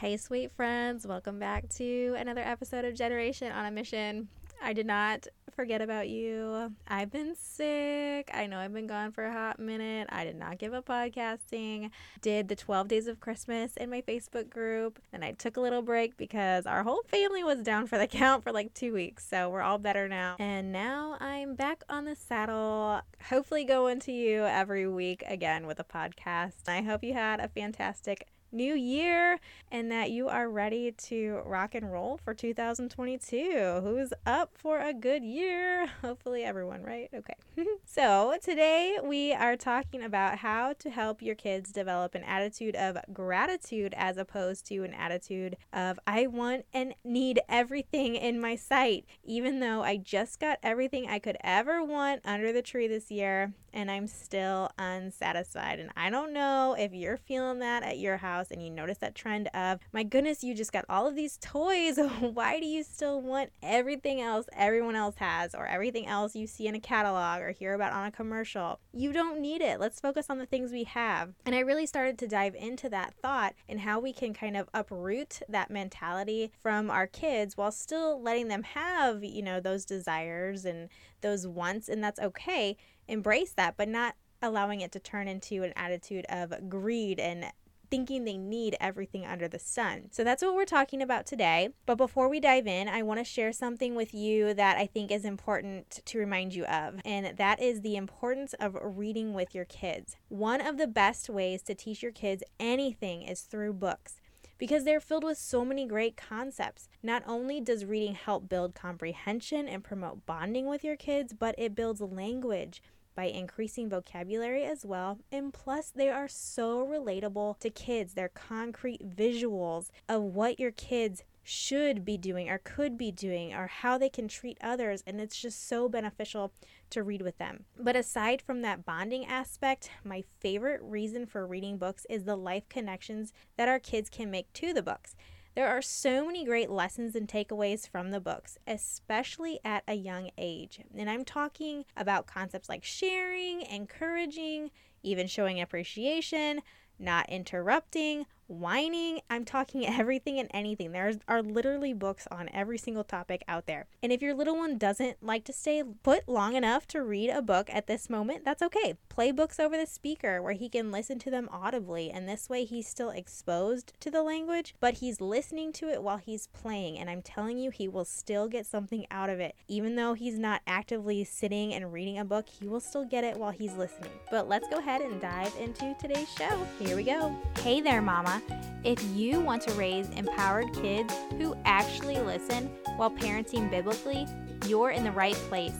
Hey, sweet friends, welcome back to another episode of Generation on a Mission. I did not forget about you. I've been sick. I know I've been gone for a hot minute. I did not give up podcasting. Did the 12 days of Christmas in my Facebook group. Then I took a little break because our whole family was down for the count for like two weeks. So we're all better now. And now I'm back on the saddle, hopefully going to you every week again with a podcast. I hope you had a fantastic new year and that you are ready to rock and roll for 2022. Who's up for a good year? Hopefully, everyone, right? Okay. so, today we are talking about how to help your kids develop an attitude of gratitude as opposed to an attitude of, I want and need everything in my sight, even though I just got everything I could ever want under the tree this year and I'm still unsatisfied. And I don't know if you're feeling that at your house and you notice that trend of, my goodness, you just got all of these toys. Why do you still want everything else everyone else has or everything else you see in a catalog or hear about on a commercial? You don't need it. Let's focus on the things we have. And I really started to dive into that thought and how we can kind of uproot that mentality from our kids while still letting them have, you know, those desires and those wants, and that's okay embrace that, but not allowing it to turn into an attitude of greed and thinking they need everything under the sun. So that's what we're talking about today. But before we dive in, I want to share something with you that I think is important to remind you of, and that is the importance of reading with your kids. One of the best ways to teach your kids anything is through books because they're filled with so many great concepts. Not only does reading help build comprehension and promote bonding with your kids, but it builds language by increasing vocabulary as well. And plus, they are so relatable to kids. They're concrete visuals of what your kids should be doing or could be doing or how they can treat others. And it's just so beneficial to read with them. But aside from that bonding aspect, my favorite reason for reading books is the life connections that our kids can make to the books. There are so many great lessons and takeaways from the books, especially at a young age. And I'm talking about concepts like sharing, encouraging, even showing appreciation, not interrupting, whining. I'm talking everything and anything. There are literally books on every single topic out there. And if your little one doesn't like to stay put long enough to read a book at this moment, that's okay. Play books over the speaker where he can listen to them audibly. And this way he's still exposed to the language, but he's listening to it while he's playing. And I'm telling you, he will still get something out of it. Even though he's not actively sitting and reading a book, he will still get it while he's listening. But let's go ahead and dive into today's show. Here we go. Hey there, Mama. If you want to raise empowered kids who actually listen while parenting biblically, you're in the right place.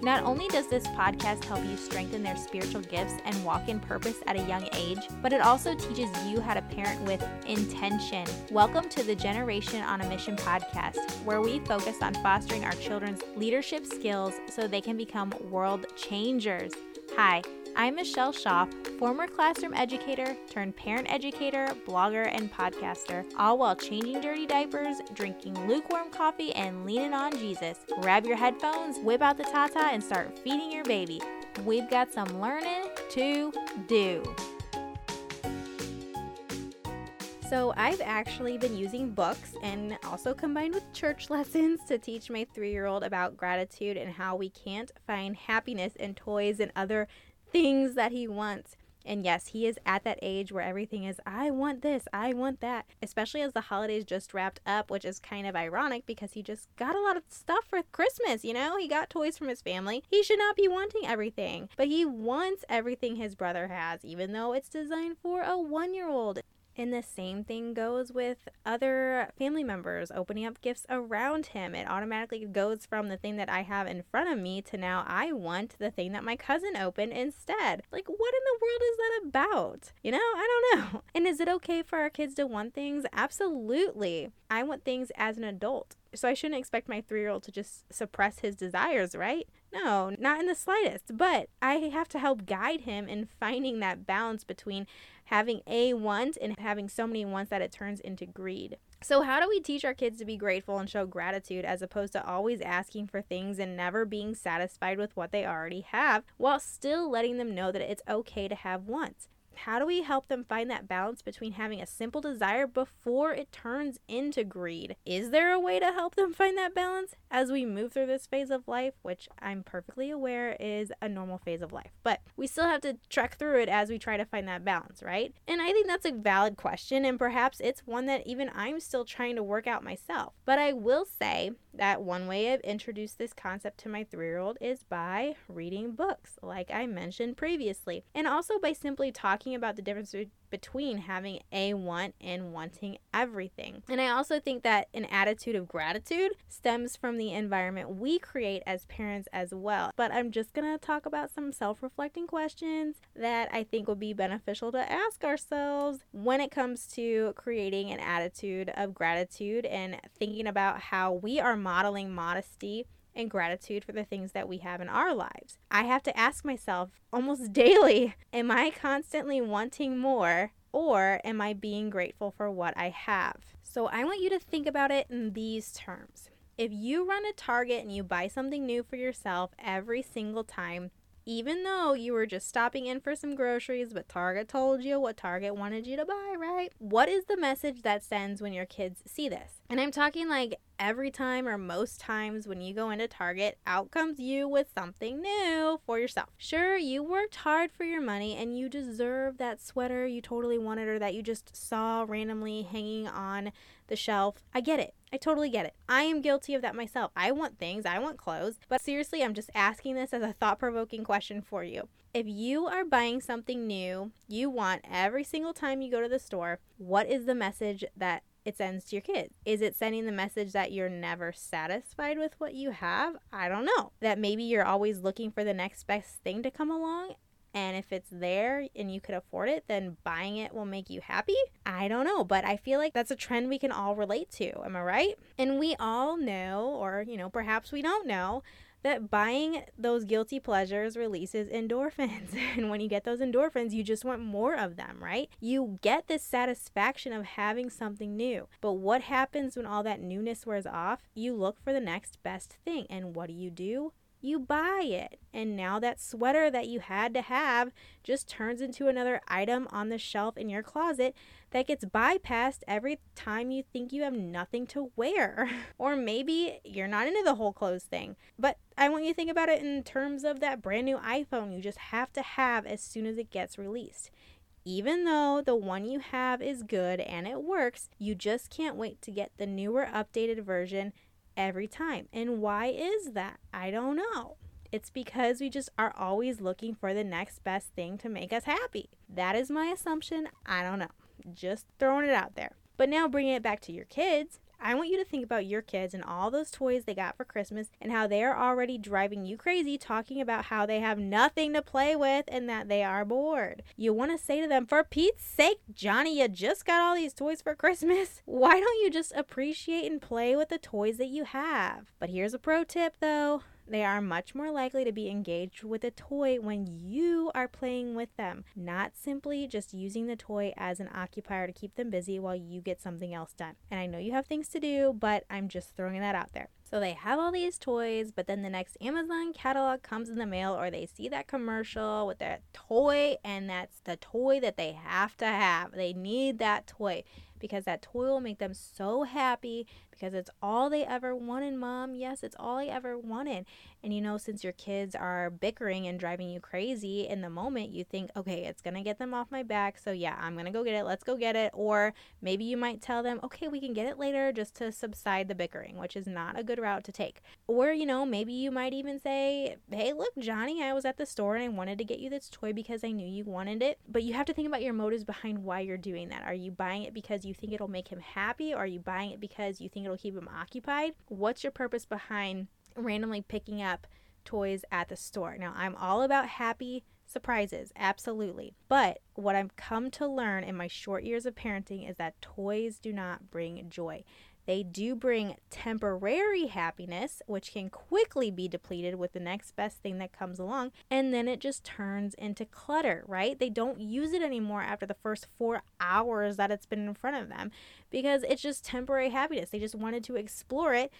Not only does this podcast help you strengthen their spiritual gifts and walk in purpose at a young age, but it also teaches you how to parent with intention. Welcome to the Generation on a Mission podcast, where we focus on fostering our children's leadership skills so they can become world changers. Hi. I'm Michelle Schauf, former classroom educator turned parent educator, blogger, and podcaster, all while changing dirty diapers, drinking lukewarm coffee, and leaning on Jesus. Grab your headphones, whip out the Tata, and start feeding your baby. We've got some learning to do. So, I've actually been using books and also combined with church lessons to teach my three year old about gratitude and how we can't find happiness in toys and other things that he wants. And yes, he is at that age where everything is, I want this, I want that. Especially as the holidays just wrapped up, which is kind of ironic because he just got a lot of stuff for Christmas, you know? He got toys from his family. He should not be wanting everything, but he wants everything his brother has, even though it's designed for a one year old. And the same thing goes with other family members opening up gifts around him. It automatically goes from the thing that I have in front of me to now I want the thing that my cousin opened instead. Like, what in the world is that about? You know, I don't know. And is it okay for our kids to want things? Absolutely. I want things as an adult. So I shouldn't expect my three year old to just suppress his desires, right? No, not in the slightest. But I have to help guide him in finding that balance between having a want and having so many wants that it turns into greed. So, how do we teach our kids to be grateful and show gratitude as opposed to always asking for things and never being satisfied with what they already have while still letting them know that it's okay to have wants? How do we help them find that balance between having a simple desire before it turns into greed? Is there a way to help them find that balance as we move through this phase of life, which I'm perfectly aware is a normal phase of life? But we still have to trek through it as we try to find that balance, right? And I think that's a valid question, and perhaps it's one that even I'm still trying to work out myself. But I will say that one way I've introduced this concept to my three year old is by reading books, like I mentioned previously, and also by simply talking about the difference between having a want and wanting everything. And I also think that an attitude of gratitude stems from the environment we create as parents as well. But I'm just going to talk about some self reflecting questions that I think would be beneficial to ask ourselves when it comes to creating an attitude of gratitude and thinking about how we are modeling modesty and gratitude for the things that we have in our lives. I have to ask myself almost daily Am I constantly wanting more? Or am I being grateful for what I have? So I want you to think about it in these terms. If you run a Target and you buy something new for yourself every single time, even though you were just stopping in for some groceries, but Target told you what Target wanted you to buy, right? What is the message that sends when your kids see this? And I'm talking like every time or most times when you go into Target, out comes you with something new for yourself. Sure, you worked hard for your money and you deserve that sweater you totally wanted or that you just saw randomly hanging on the shelf. I get it. I totally get it. I am guilty of that myself. I want things, I want clothes. But seriously, I'm just asking this as a thought provoking question for you. If you are buying something new you want every single time you go to the store, what is the message that it sends to your kids? Is it sending the message that you're never satisfied with what you have? I don't know. That maybe you're always looking for the next best thing to come along and if it's there and you could afford it, then buying it will make you happy? I don't know, but I feel like that's a trend we can all relate to. Am I right? And we all know, or, you know, perhaps we don't know, that buying those guilty pleasures releases endorphins. And when you get those endorphins, you just want more of them, right? You get this satisfaction of having something new. But what happens when all that newness wears off? You look for the next best thing. And what do you do? You buy it. And now that sweater that you had to have just turns into another item on the shelf in your closet that gets bypassed every time you think you have nothing to wear. or maybe you're not into the whole clothes thing. But I want you to think about it in terms of that brand new iPhone you just have to have as soon as it gets released. Even though the one you have is good and it works, you just can't wait to get the newer updated version every time. And why is that? I don't know. It's because we just are always looking for the next best thing to make us happy. That is my assumption. I don't know. Just throwing it out there. But now bringing it back to your kids, I want you to think about your kids and all those toys they got for Christmas and how they are already driving you crazy talking about how they have nothing to play with and that they are bored. You want to say to them, for Pete's sake, Johnny, you just got all these toys for Christmas. Why don't you just appreciate and play with the toys that you have? But here's a pro tip though they are much more likely to be engaged with a toy when you are playing with them, not simply just using the toy as an occupier to keep them busy while you get something else done. And I know you have things to do, but I'm just throwing that out there. So they have all these toys, but then the next Amazon catalog comes in the mail, or they see that commercial with that toy, and that's the toy that they have to have. They need that toy because that toy will make them so happy because it's all they ever wanted, mom. Yes, it's all I ever wanted. And you know, since your kids are bickering and driving you crazy in the moment, you think, okay, it's going to get them off my back. So yeah, I'm going to go get it. Let's go get it. Or maybe you might tell them, okay, we can get it later just to subside the bickering, which is not a good route to take. Or, you know, maybe you might even say, hey, look, Johnny, I was at the store and I wanted to get you this toy because I knew you wanted it. But you have to think about your motives behind why you're doing that. Are you buying it because you think it'll make him happy? Or are you buying it because you think it'll keep him occupied? What's your purpose behind randomly picking up toys at the store? Now, I'm all about happy surprises, absolutely. But what I've come to learn in my short years of parenting is that toys do not bring joy. They do bring temporary happiness, which can quickly be depleted with the next best thing that comes along, and then it just turns into clutter, right? They don't use it anymore after the first four hours that it's been in front of them because it's just temporary happiness. They just wanted to explore it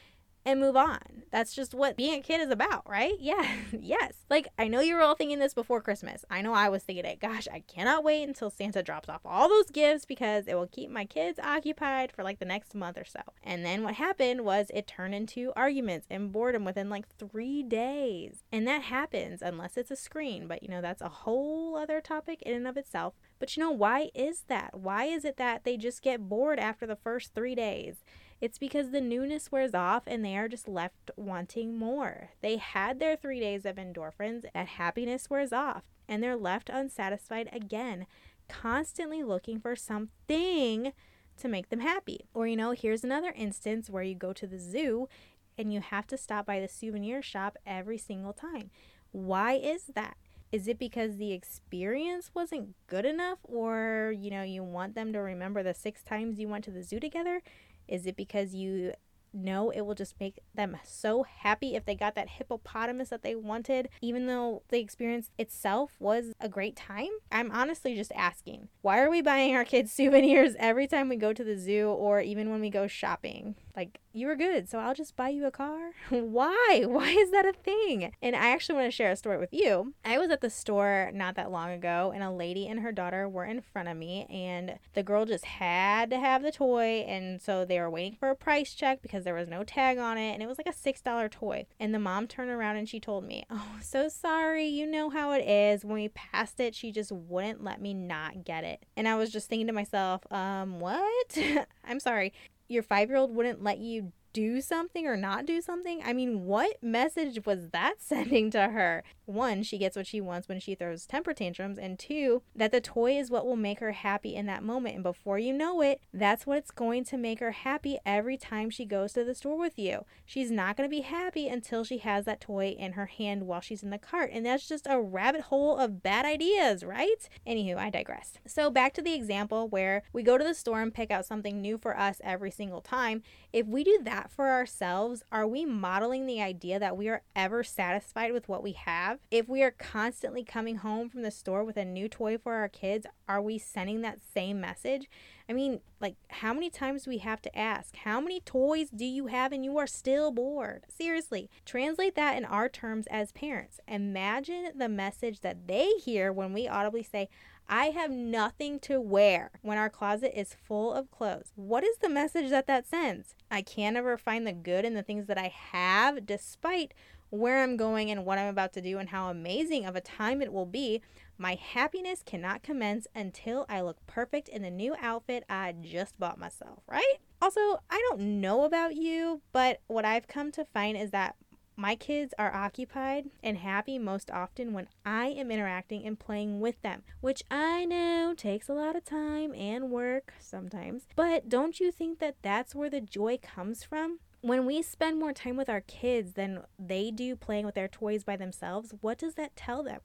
and move on. That's just what being a kid is about, right? Yeah, yes. Like, I know you were all thinking this before Christmas. I know I was thinking it. Gosh, I cannot wait until Santa drops off all those gifts because it will keep my kids occupied for like the next month or so. And then what happened was it turned into arguments and boredom within like three days. And that happens unless it's a screen, but you know, that's a whole other topic in and of itself. But you know, why is that? Why is it that they just get bored after the first three days? It's because the newness wears off and they are just left wanting more. They had their three days of endorphins, that happiness wears off, and they're left unsatisfied again, constantly looking for something to make them happy. Or, you know, here's another instance where you go to the zoo and you have to stop by the souvenir shop every single time. Why is that? Is it because the experience wasn't good enough or, you know, you want them to remember the six times you went to the zoo together? Is it because you know it will just make them so happy if they got that hippopotamus that they wanted, even though the experience itself was a great time? I'm honestly just asking why are we buying our kids souvenirs every time we go to the zoo or even when we go shopping? Like, you were good, so I'll just buy you a car. Why? Why is that a thing? And I actually want to share a story with you. I was at the store not that long ago, and a lady and her daughter were in front of me, and the girl just had to have the toy, and so they were waiting for a price check because there was no tag on it, and it was like a $6 toy. And the mom turned around and she told me, Oh, so sorry. You know how it is. When we passed it, she just wouldn't let me not get it. And I was just thinking to myself, um, what? I'm sorry your five year old wouldn't let you do something or not do something? I mean, what message was that sending to her? One, she gets what she wants when she throws temper tantrums, and two, that the toy is what will make her happy in that moment. And before you know it, that's what's going to make her happy every time she goes to the store with you. She's not going to be happy until she has that toy in her hand while she's in the cart. And that's just a rabbit hole of bad ideas, right? Anywho, I digress. So, back to the example where we go to the store and pick out something new for us every single time. If we do that for ourselves, are we modeling the idea that we are ever satisfied with what we have? If we are constantly coming home from the store with a new toy for our kids, are we sending that same message? I mean, like, how many times do we have to ask? How many toys do you have and you are still bored? Seriously, translate that in our terms as parents. Imagine the message that they hear when we audibly say, I have nothing to wear when our closet is full of clothes. What is the message that that sends? I can never find the good in the things that I have, despite where I'm going and what I'm about to do and how amazing of a time it will be. My happiness cannot commence until I look perfect in the new outfit I just bought myself, right? Also, I don't know about you, but what I've come to find is that my kids are occupied and happy most often when I am interacting and playing with them, which I know takes a lot of time and work sometimes. But don't you think that that's where the joy comes from? When we spend more time with our kids than they do playing with their toys by themselves, what does that tell them?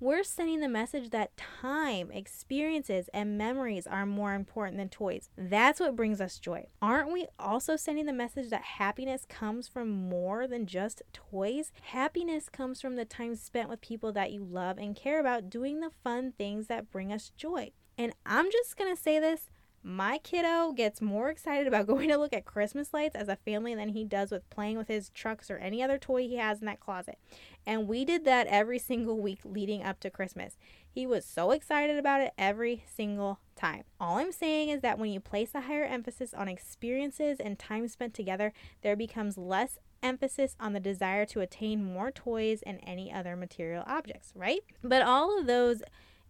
We're sending the message that time, experiences, and memories are more important than toys. That's what brings us joy. Aren't we also sending the message that happiness comes from more than just toys? Happiness comes from the time spent with people that you love and care about doing the fun things that bring us joy. And I'm just to say this my kiddo gets more excited about going to look at Christmas lights as a family than he does with playing with his trucks or any other toy he has in that closet. And we did that every single week leading up to Christmas. He was so excited about it every single time. All I'm saying is that when you place a higher emphasis on experiences and time spent together, there becomes less emphasis on the desire to attain more toys and any other material objects, right? But all of those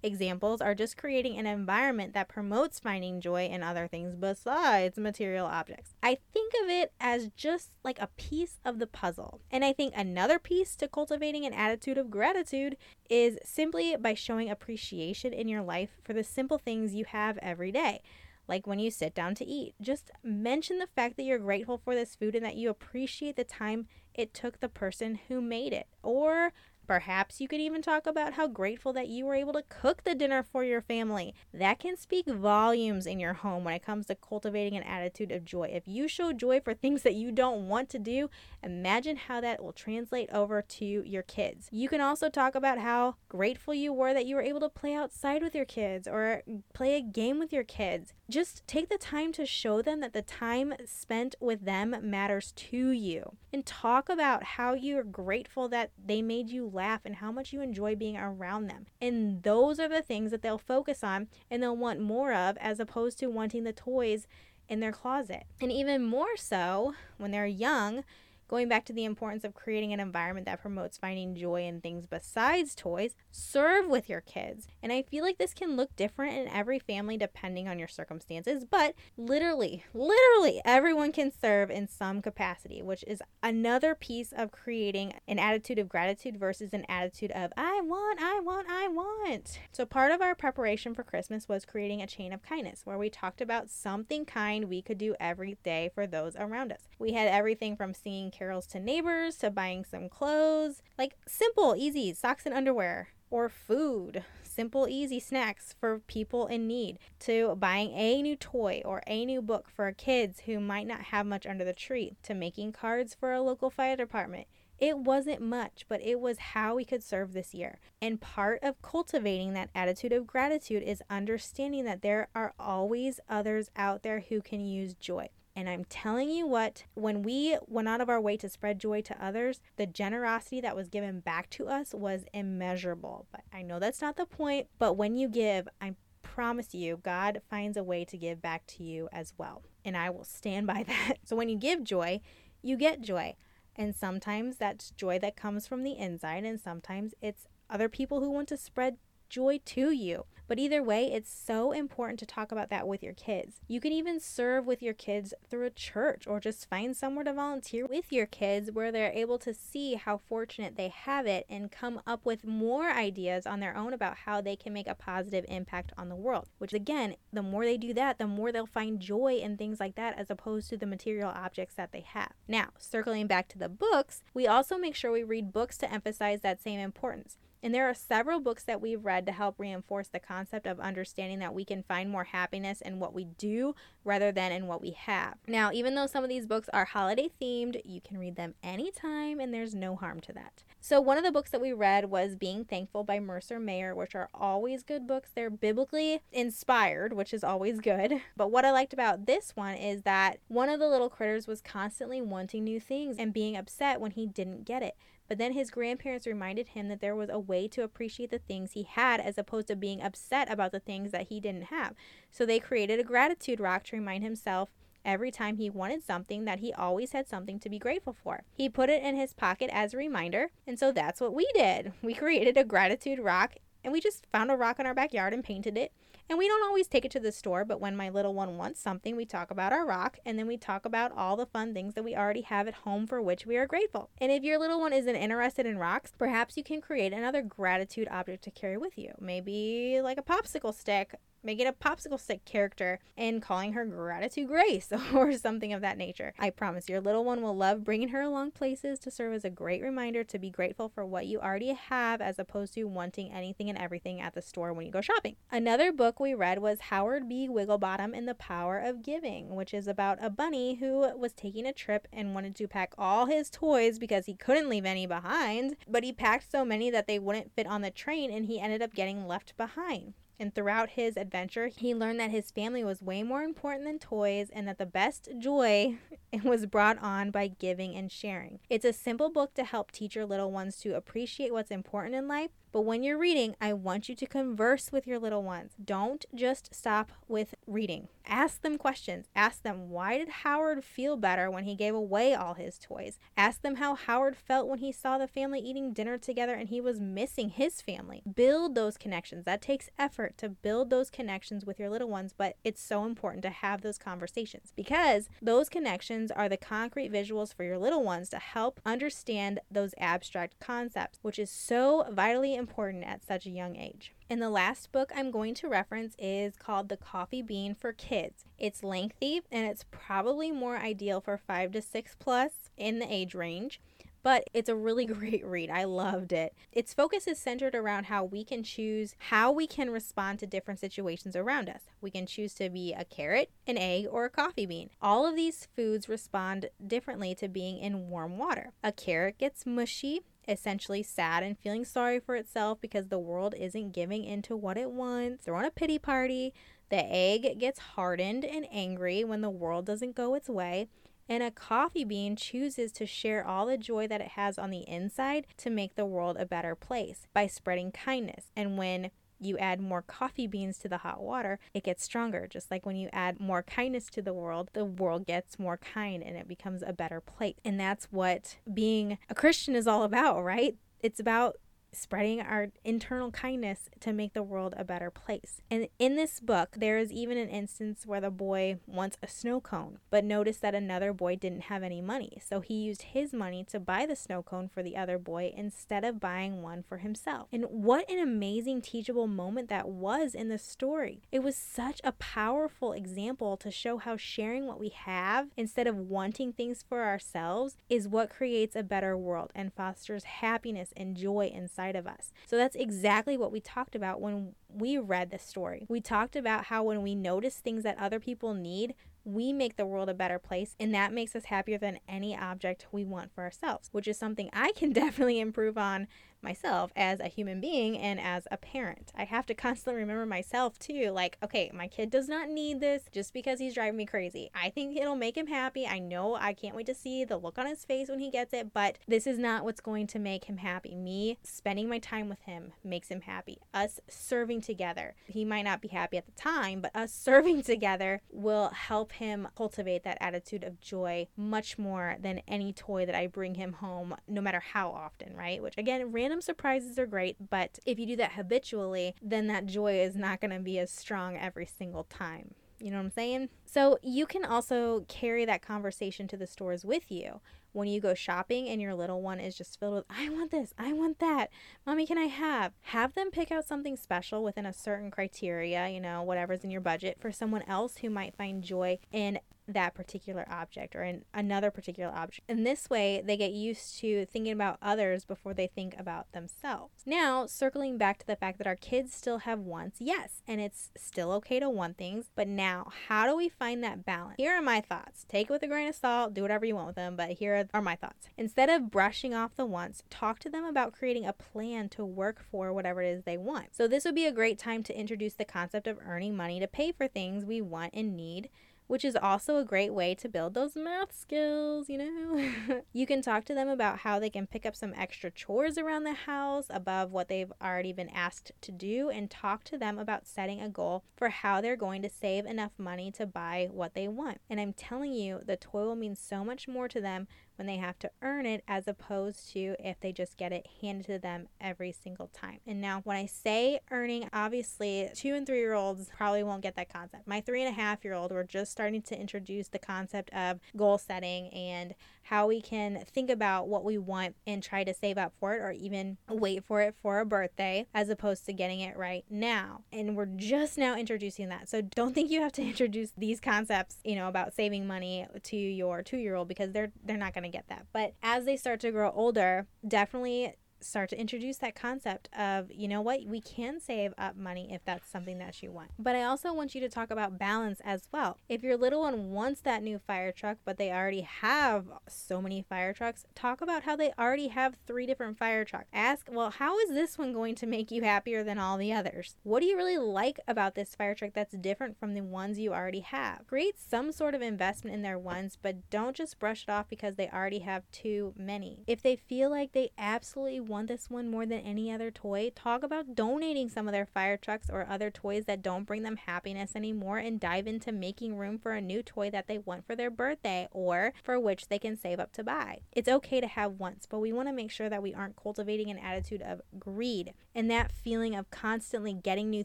examples are just creating an environment that promotes finding joy in other things besides material objects. I think of it as just like a piece of the puzzle. And I think another piece to cultivating an attitude of gratitude is simply by showing appreciation in your life for the simple things you have every day like when you sit down to eat. Just mention the fact that you're grateful for this food and that you appreciate the time it took the person who made it. Or Perhaps you could even talk about how grateful that you were able to cook the dinner for your family. That can speak volumes in your home when it comes to cultivating an attitude of joy. If you show joy for things that you don't want to do, imagine how that will translate over to your kids. You can also talk about how grateful you were that you were able to play outside with your kids or play a game with your kids. Just take the time to show them that the time spent with them matters to you and talk about how you're grateful that they made you laugh and how much you enjoy being around them. And those are the things that they'll focus on and they'll want more of as opposed to wanting the toys in their closet. And even more so when they're young, Going back to the importance of creating an environment that promotes finding joy in things besides toys, serve with your kids. And I feel like this can look different in every family depending on your circumstances, but literally, literally everyone can serve in some capacity, which is another piece of creating an attitude of gratitude versus an attitude of I want, I want, I want. So part of our preparation for Christmas was creating a chain of kindness where we talked about something kind we could do every day for those around us. We had everything from singing carols to neighbors to buying some clothes, like simple, easy socks and underwear or food, simple, easy snacks for people in need, to buying a new toy or a new book for kids who might not have much under the tree, to making cards for a local fire department. It wasn't much, but it was how we could serve this year. And part of cultivating that attitude of gratitude is understanding that there are always others out there who can use joy. And I'm telling you what, when we went out of our way to spread joy to others, the generosity that was given back to us was immeasurable. But I know that's not the point. But when you give, I promise you, God finds a way to give back to you as well. And I will stand by that. So when you give joy, you get joy. And sometimes that's joy that comes from the inside, and sometimes it's other people who want to spread joy to you. But either way, it's so important to talk about that with your kids. You can even serve with your kids through a church or just find somewhere to volunteer with your kids where they're able to see how fortunate they have it and come up with more ideas on their own about how they can make a positive impact on the world. Which, again, the more they do that, the more they'll find joy in things like that as opposed to the material objects that they have. Now, circling back to the books, we also make sure we read books to emphasize that same importance. And there are several books that we've read to help reinforce the concept of understanding that we can find more happiness in what we do rather than in what we have. Now, even though some of these books are holiday themed, you can read them anytime and there's no harm to that. So, one of the books that we read was Being Thankful by Mercer Mayer, which are always good books. They're biblically inspired, which is always good. But what I liked about this one is that one of the little critters was constantly wanting new things and being upset when he didn't get it. But then his grandparents reminded him that there was a way to appreciate the things he had as opposed to being upset about the things that he didn't have. So they created a gratitude rock to remind himself every time he wanted something that he always had something to be grateful for. He put it in his pocket as a reminder, and so that's what we did. We created a gratitude rock and we just found a rock in our backyard and painted it and we don't always take it to the store, but when my little one wants something, we talk about our rock and then we talk about all the fun things that we already have at home for which we are grateful. And if your little one isn't interested in rocks, perhaps you can create another gratitude object to carry with you. Maybe like a popsicle stick making a popsicle stick character and calling her Gratitude Grace or something of that nature. I promise your little one will love bringing her along places to serve as a great reminder to be grateful for what you already have as opposed to wanting anything and everything at the store when you go shopping. Another book we read was Howard B. Wigglebottom and the Power of Giving, which is about a bunny who was taking a trip and wanted to pack all his toys because he couldn't leave any behind, but he packed so many that they wouldn't fit on the train and he ended up getting left behind. And throughout his adventure, he learned that his family was way more important than toys and that the best joy was brought on by giving and sharing. It's a simple book to help teach your little ones to appreciate what's important in life but when you're reading, I want you to converse with your little ones. Don't just stop with reading. Ask them questions. Ask them, why did Howard feel better when he gave away all his toys? Ask them how Howard felt when he saw the family eating dinner together and he was missing his family. Build those connections. That takes effort to build those connections with your little ones, but it's so important to have those conversations because those connections are the concrete visuals for your little ones to help understand those abstract concepts, which is so vitally important at such a young age. And the last book I'm going to reference is called The Coffee Bean for Kids. It's lengthy and it's probably more ideal for 5 to 6 plus in the age range. but it's a really great read. I loved it. Its focus is centered around how we can choose how we can respond to different situations around us. We can choose to be a carrot, an egg, or a coffee bean. All of these foods respond differently to being in warm water. A carrot gets mushy, essentially sad and feeling sorry for itself because the world isn't giving into what it wants, throwing a pity party. The egg gets hardened and angry when the world doesn't go its way. And a coffee bean chooses to share all the joy that it has on the inside to make the world a better place by spreading kindness. And when you add more coffee beans to the hot water, it gets stronger. Just like when you add more kindness to the world, the world gets more kind and it becomes a better place. And that's what being a Christian is all about, right? It's about spreading our internal kindness to make the world a better place. And in this book, there is even an instance where the boy wants a snow cone, but noticed that another boy didn't have any money. So he used his money to buy the snow cone for the other boy instead of buying one for himself. And what an amazing teachable moment that was in the story. It was such a powerful example to show how sharing what we have instead of wanting things for ourselves is what creates a better world and fosters happiness and joy and inside of us. So that's exactly what we talked about when we read the story. We talked about how when we notice things that other people need, we make the world a better place, and that makes us happier than any object we want for ourselves, which is something I can definitely improve on myself as a human being and as a parent. I have to constantly remember myself too like, okay, my kid does not need this just because he's driving me crazy. I think it'll make him happy. I know I can't wait to see the look on his face when he gets it, but this is not what's going to make him happy. Me spending my time with him makes him happy. Us serving together. He might not be happy at the time, but us serving together will help him cultivate that attitude of joy much more than any toy that I bring him home, no matter how often, right? Which again, random surprises are great, but if you do that habitually, then that joy is not going to be as strong every single time. You know what I'm saying? So you can also carry that conversation to the stores with you when you go shopping and your little one is just filled with, I want this, I want that, mommy, can I have? Have them pick out something special within a certain criteria, you know, whatever's in your budget for someone else who might find joy in that particular object or in another particular object. And this way, they get used to thinking about others before they think about themselves. Now, circling back to the fact that our kids still have wants, yes, and it's still okay to want things, but now, how do we find that balance? Here are my thoughts. Take it with a grain of salt, do whatever you want with them, but here are my thoughts. Instead of brushing off the wants, talk to them about creating a plan to work for whatever it is they want. So, this would be a great time to introduce the concept of earning money to pay for things we want and need which is also a great way to build those math skills, you know. you can talk to them about how they can pick up some extra chores around the house above what they've already been asked to do and talk to them about setting a goal for how they're going to save enough money to buy what they want. And I'm telling you, the toy will mean so much more to them when they have to earn it as opposed to if they just get it handed to them every single time. And now, when I say earning, obviously, two and three year olds probably won't get that concept. My three and a half year old, we're just starting to introduce the concept of goal setting and how we can think about what we want and try to save up for it or even wait for it for a birthday as opposed to getting it right now. And we're just now introducing that. So don't think you have to introduce these concepts, you know, about saving money to your 2-year-old because they're they're not going to get that. But as they start to grow older, definitely start to introduce that concept of, you know what, we can save up money if that's something that you want. But I also want you to talk about balance as well. If your little one wants that new fire truck, but they already have so many fire trucks, talk about how they already have three different fire trucks. Ask, well, how is this one going to make you happier than all the others? What do you really like about this fire truck that's different from the ones you already have? Create some sort of investment in their ones, but don't just brush it off because they already have too many. If they feel like they absolutely want this one more than any other toy, talk about donating some of their fire trucks or other toys that don't bring them happiness anymore and dive into making room for a new toy that they want for their birthday or for which they can save up to buy. It's okay to have wants, but we want to make sure that we aren't cultivating an attitude of greed. And that feeling of constantly getting new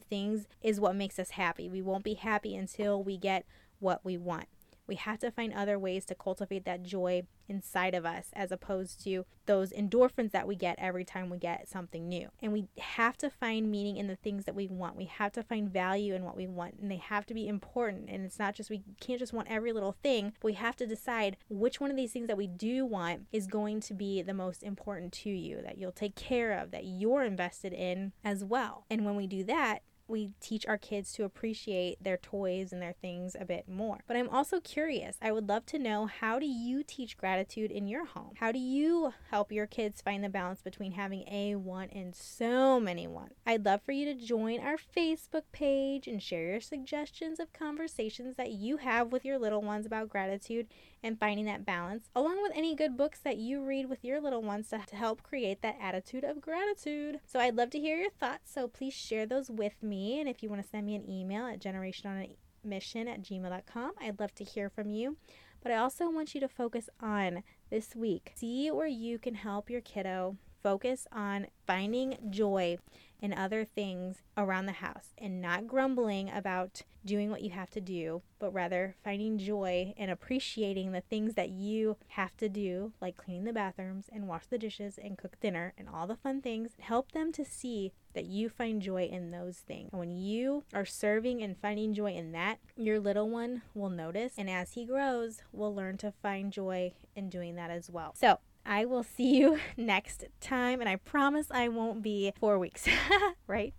things is what makes us happy. We won't be happy until we get what we want. We have to find other ways to cultivate that joy inside of us as opposed to those endorphins that we get every time we get something new. And we have to find meaning in the things that we want. We have to find value in what we want and they have to be important. And it's not just we can't just want every little thing, we have to decide which one of these things that we do want is going to be the most important to you, that you'll take care of, that you're invested in as well. And when we do that, we teach our kids to appreciate their toys and their things a bit more. But I'm also curious. I would love to know how do you teach gratitude in your home? How do you help your kids find the balance between having a one and so many wants? I'd love for you to join our Facebook page and share your suggestions of conversations that you have with your little ones about gratitude and finding that balance, along with any good books that you read with your little ones to help create that attitude of gratitude. So I'd love to hear your thoughts, so please share those with me. And if you want to send me an email at generationonamission at gmail.com, I'd love to hear from you. But I also want you to focus on this week. See where you can help your kiddo focus on finding joy in other things around the house and not grumbling about doing what you have to do, but rather finding joy and appreciating the things that you have to do, like cleaning the bathrooms and wash the dishes and cook dinner and all the fun things. Help them to see that you find joy in those things. And when you are serving and finding joy in that, your little one will notice. And as he grows, will learn to find joy in doing that as well. So, I will see you next time, and I promise I won't be four weeks, right?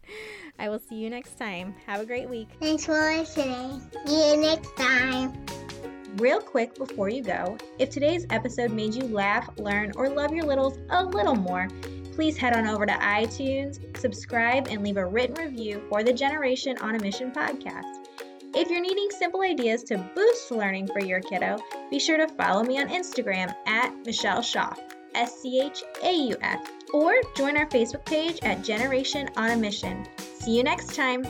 I will see you next time. Have a great week. Thanks for listening. See you next time. Real quick before you go, if today's episode made you laugh, learn, or love your littles a little more, please head on over to iTunes, subscribe, and leave a written review for the Generation on a Mission podcast. If you're needing simple ideas to boost learning for your kiddo, be sure to follow me on Instagram at Michelle Schauf, S C H A U F, or join our Facebook page at Generation on a Mission. See you next time.